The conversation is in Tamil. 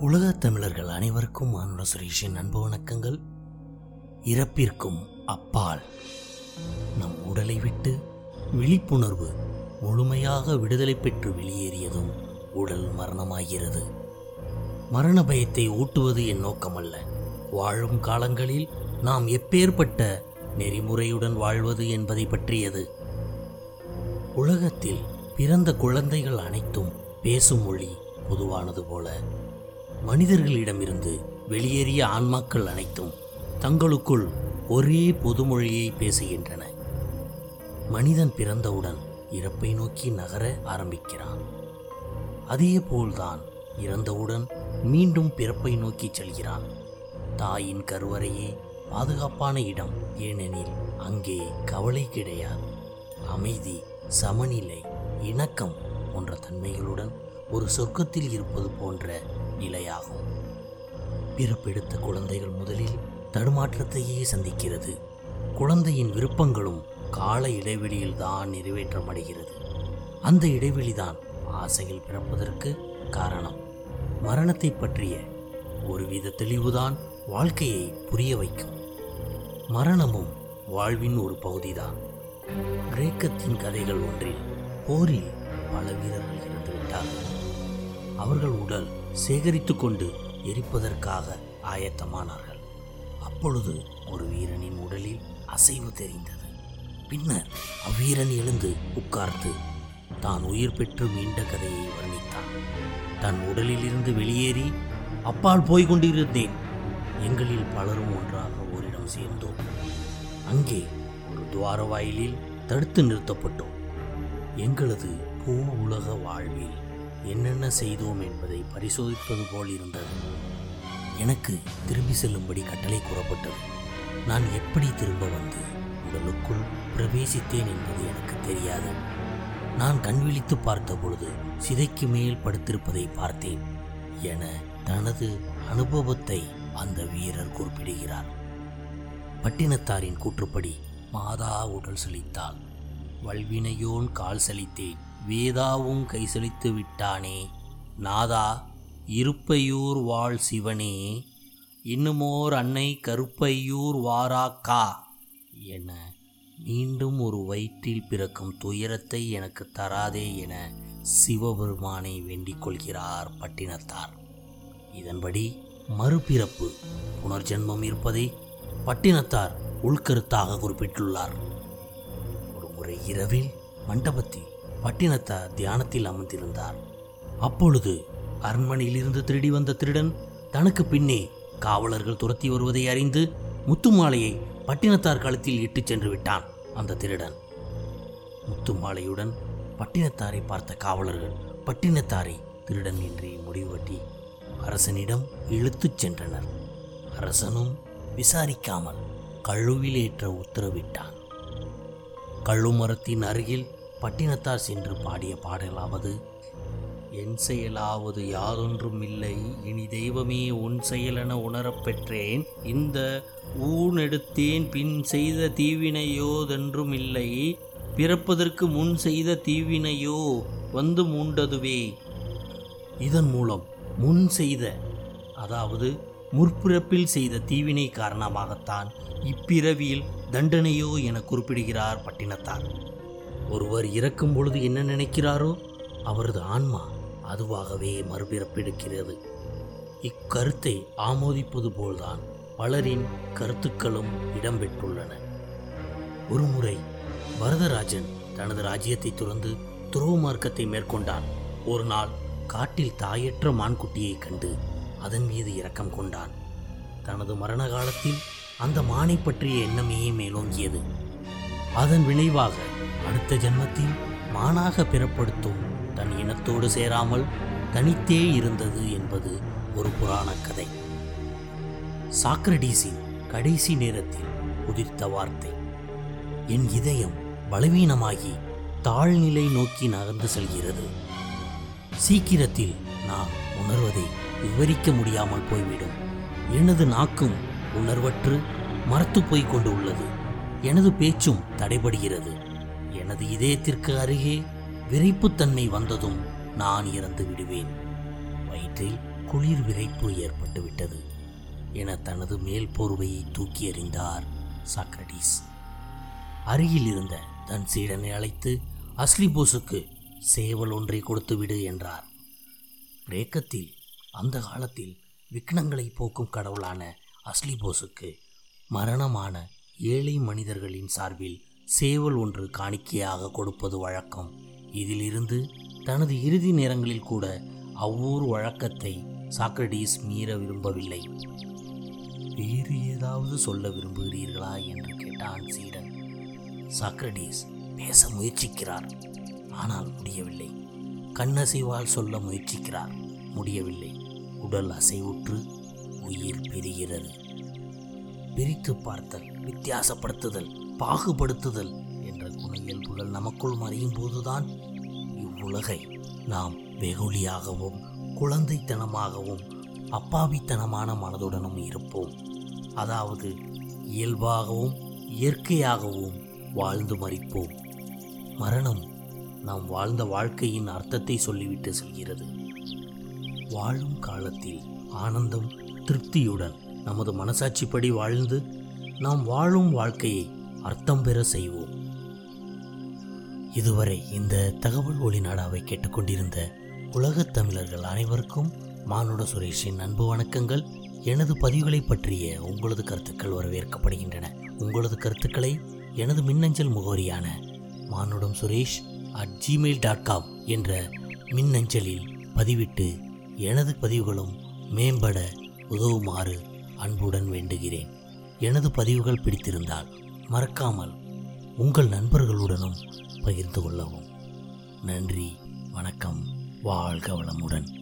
உலகத் தமிழர்கள் அனைவருக்கும் மானுட சுரேஷின் அன்பு வணக்கங்கள். இறப்பிற்கும் அப்பால் நம் உடலை விட்டு விழிப்புணர்வு முழுமையாக விடுதலை பெற்று வெளியேறியதும் உடல் மரணமாகிறது. மரண பயத்தை ஊட்டுவது என் நோக்கமல்ல. வாழும் காலங்களில் நாம் எப்பேற்பட்ட நெறிமுறையுடன் வாழ்வது என்பதை பற்றியது. உலகத்தில் பிறந்த குழந்தைகள் அனைத்தும் பேசும் மொழி பொதுவானது போல மனிதர்களிடமிருந்து வெளியேறிய ஆன்மாக்கள் அனைத்தும் தங்களுக்குள் ஒரே பொதுமொழியை பேசுகின்றன. மனிதன் பிறந்தவுடன் இறப்பை நோக்கி நகர ஆரம்பிக்கிறான். அதே போல்தான் இறந்தவுடன் மீண்டும் பிறப்பை நோக்கி செல்கிறான். தாயின் கருவறையே பாதுகாப்பான இடம் ஏனெனில் அங்கே கவலை கிடையாது. அமைதி சமநிலை இணக்கம் போன்ற தன்மைகளுடன் ஒரு சொர்க்கத்தில் இருப்பது போன்ற நிலையாகும். பிறப்பெடுத்த குழந்தைகள் முதலில் தடுமாற்றத்தையே சந்திக்கிறது. குழந்தையின் விருப்பங்களும் கால இடைவெளியில் தான் நிறைவேற்றமடைகிறது. அந்த இடைவெளிதான் ஆசையில் பிறப்பதற்கு காரணம். மரணத்தை பற்றிய ஒருவித தெளிவுதான் வாழ்க்கையை புரிய வைக்கும். மரணமும் வாழ்வின் ஒரு பகுதிதான். கிரேக்கத்தின் கதைகள் ஒன்றில் போரில் பல வீரர்கள் இறந்துவிட்டார்கள். அவர்கள் உடல் சேகரித்து கொண்டு எரிப்பதற்காக ஆயத்தமானார்கள். அப்பொழுது ஒரு வீரனின் உடலில் அசைவு தெரிந்தது. பின்னர் அவ்வீரன் எழுந்து உட்கார்ந்து தான் உயிர் பெற்று மீண்ட கதையை வர்ணித்தான். தன் உடலிலிருந்து வெளியேறி அப்பால் போய்க் கொண்டிருந்தேன். எங்களில் பலரும் ஒன்றாக ஓரிடம் சேர்ந்தோம். அங்கே ஒரு துவார வாயிலில் தடுத்து நிறுத்தப்பட்டோம். எங்களது பூ உலக வாழ்வில் என்னென்ன செய்தோம் என்பதை பரிசோதிப்பது போல் இருந்தது. எனக்கு திரும்பி செல்லும்படி கட்டளை கூறப்பட்டது. நான் எப்படி திரும்ப வந்து உடலுக்குள் பிரவேசித்தேன் என்பது எனக்கு தெரியாது. நான் கண்விழித்து பார்த்த பொழுது சிதைக்கு மேல் படுத்திருப்பதை பார்த்தேன் என தனது அனுபவத்தை அந்த வீரர் குறிப்பிடுகிறார். பட்டினத்தாரின் கூற்றுப்படி மாதா உடல் செழித்தாள் வல்வினையோன் கால் செழித்தேன் வேதாவும் கைசலித்து விட்டானே. நாதா இருப்பையூர் வாழ் சிவனே இன்னுமோர் அன்னை கருப்பையூர் வாராக்கா என மீண்டும் ஒரு வயிற்றில் பிறக்கும் துயரத்தை எனக்கு தராதே என சிவபெருமானை வேண்டிக் கொள்கிறார் பட்டினத்தார். இதன்படி மறுபிறப்பு புனர்ஜென்மம் இருப்பதை பட்டினத்தார் உள்கருத்தாக குறிப்பிட்டுள்ளார். ஒரு முறை இரவில் மண்டபத்தில் பட்டினத்தார் தியானத்தில் அமர்ந்திருந்தார். அப்பொழுது அரண்மனையிலிருந்து திருடி வந்த திருடன் தனக்கு பின்னே காவலர்கள் துரத்தி வருவதை அறிந்து முத்துமாலையை பட்டினத்தார் கழுத்தில் இட்டுச் சென்று விட்டான் அந்த திருடன். முத்துமாலையுடன் பட்டினத்தாரை பார்த்த காவலர்கள் பட்டினத்தாரை திருடன் என்று முடிவுகட்டி அரசனிடம் இழுத்துச் சென்றனர். அரசனும் விசாரிக்காமல் கழுவில் ஏற்ற உத்தரவிட்டான். கழுமரத்தின் அருகில் பட்டினத்தார் சென்று பாடிய பாடலாவது என் செயலாவது யாதொன்றும் இல்லை இனி தெய்வமே உன் செயலென உணரப் பெற்றேன். இந்த ஊனெடுத்தேன் பின் செய்த தீவினையோதென்றும் இல்லை பிறப்பதற்கு முன் செய்த தீவினையோ வந்து மூண்டதுவே. இதன் மூலம் முன் செய்த அதாவது முற்பிறப்பில் செய்த தீவினை காரணமாகத்தான் இப்பிறவியில் தண்டனையோ என குறிப்பிடுகிறார் பட்டினத்தார். ஒருவர் இறக்கும் பொழுது என்ன நினைக்கிறாரோ அவரது ஆன்மா அதுவாகவே மறுபிறப்பெடுக்கிறது இக்கருத்தை ஆமோதிப்பது போல்தான் பலரின் கருத்துக்களும் இடம்பெற்றுள்ளன. ஒருமுறை வரதராஜன் தனது ராஜ்யத்தை துறந்து துருவ மார்க்கத்தை மேற்கொண்டான். ஒரு நாள் காட்டில் தாயற்ற மான்குட்டியை கண்டு அதன் மீது இரக்கம் கொண்டான். தனது மரண காலத்தில் அந்த மானை பற்றிய எண்ணமே மேலோங்கியது. அதன் விளைவாக அடுத்த ஜென்மத்தில் மானாக பிறப்படுத்தும் தன் இனத்தோடு சேராமல் தனித்தே இருந்தது என்பது ஒரு புராண கதை. சாக்ரடீஸின் கடைசி நேரத்தில் உதிர்த்த வார்த்தை. என் இதயம் பலவீனமாகி தாழ்நிலை நோக்கி நகர்ந்து செல்கிறது. சீக்கிரத்தில் நான் உணர்வதை விவரிக்க முடியாமல் போய்விடும். எனது நாக்கும் உணர்வற்று மரத்து போய்க் கொண்டு உள்ளது. எனது பேச்சும் தடைபடுகிறது. எனது இதயத்திற்கு அருகே விரைப்புத்தன்மை வந்ததும் நான் இறந்து விடுவேன். வயிற்றில் குளிர் விரைப்பு ஏற்பட்டுவிட்டது என தனது மேல் போர்வையை தூக்கி எறிந்தார் சாக்ரடீஸ். அருகில் இருந்த தன் சீடனை அழைத்து அஸ்லிபோஸுக்கு சேவல் ஒன்றை கொடுத்துவிடு என்றார். கிரேக்கத்தில் அந்த காலத்தில் விக்னங்களை போக்கும் கடவுளான அஸ்லிபோஸுக்கு மரணமான ஏழை மனிதர்களின் சார்பில் சேவல் ஒன்று காணிக்கையாக கொடுப்பது வழக்கம். இதிலிருந்து தனது இறுதி நேரங்களில் கூட அவ்வூர் வழக்கத்தை சாக்ரடீஸ் மீற விரும்பவில்லை. வேறு ஏதாவது சொல்ல விரும்புகிறீர்களா? என்று கேட்டான் சீடன். சாக்ரடீஸ் பேச முயற்சிக்கிறார். ஆனால் முடியவில்லை. கண்ணசைவால் சொல்ல முயற்சிக்கிறார். முடியவில்லை. உடல் அசைவுற்று உயிர் பிரிகிறது. பிரித்து பார்த்தல் வித்தியாசப்படுத்துதல் பாகுபடுத்துதல் என்ற குண இயல்புகள் நமக்குள் மறையும் போதுதான் இவ்வுலகை நாம் வெகுளியாகவும் குழந்தைத்தனமாகவும் அப்பாவித்தனமான மனதுடனும் இருப்போம். அதாவது இயல்பாகவும் இயற்கையாகவும் வாழ்ந்து மறிப்போம். மரணம் நாம் வாழ்ந்த வாழ்க்கையின் அர்த்தத்தை சொல்லிவிட்டு செல்கிறது. வாழும் காலத்தில் ஆனந்தம் திருப்தியுடன் நமது மனசாட்சிப்படி வாழ்ந்து நாம் வாழும் வாழ்க்கையை அர்த்தம் பெற செய்வோம். இதுவரை இந்த தகவல் ஒளிநாடாவை கேட்டுக்கொண்டிருந்த உலகத் தமிழர்கள் அனைவருக்கும் மானுட சுரேஷின் அன்பு வணக்கங்கள். எனது பதிவுகளை பற்றிய உங்களது கருத்துக்கள் வரவேற்கப்படுகின்றன. உங்களது கருத்துக்களை எனது மின்னஞ்சல் முகவரியான மானுடம் Suresh at Gmail dot com என்ற மின்னஞ்சலில் பதிவிட்டு எனது பதிவுகளும் மேம்பட உதவுமாறு அன்புடன் வேண்டுகிறேன். எனது பதிவுகள் பிடித்திருந்தால் மறக்காமல் உங்கள் நண்பர்களுடனும் பகிர்ந்து கொள்ளவும். நன்றி வணக்கம் வாழ்க வளமுடன்.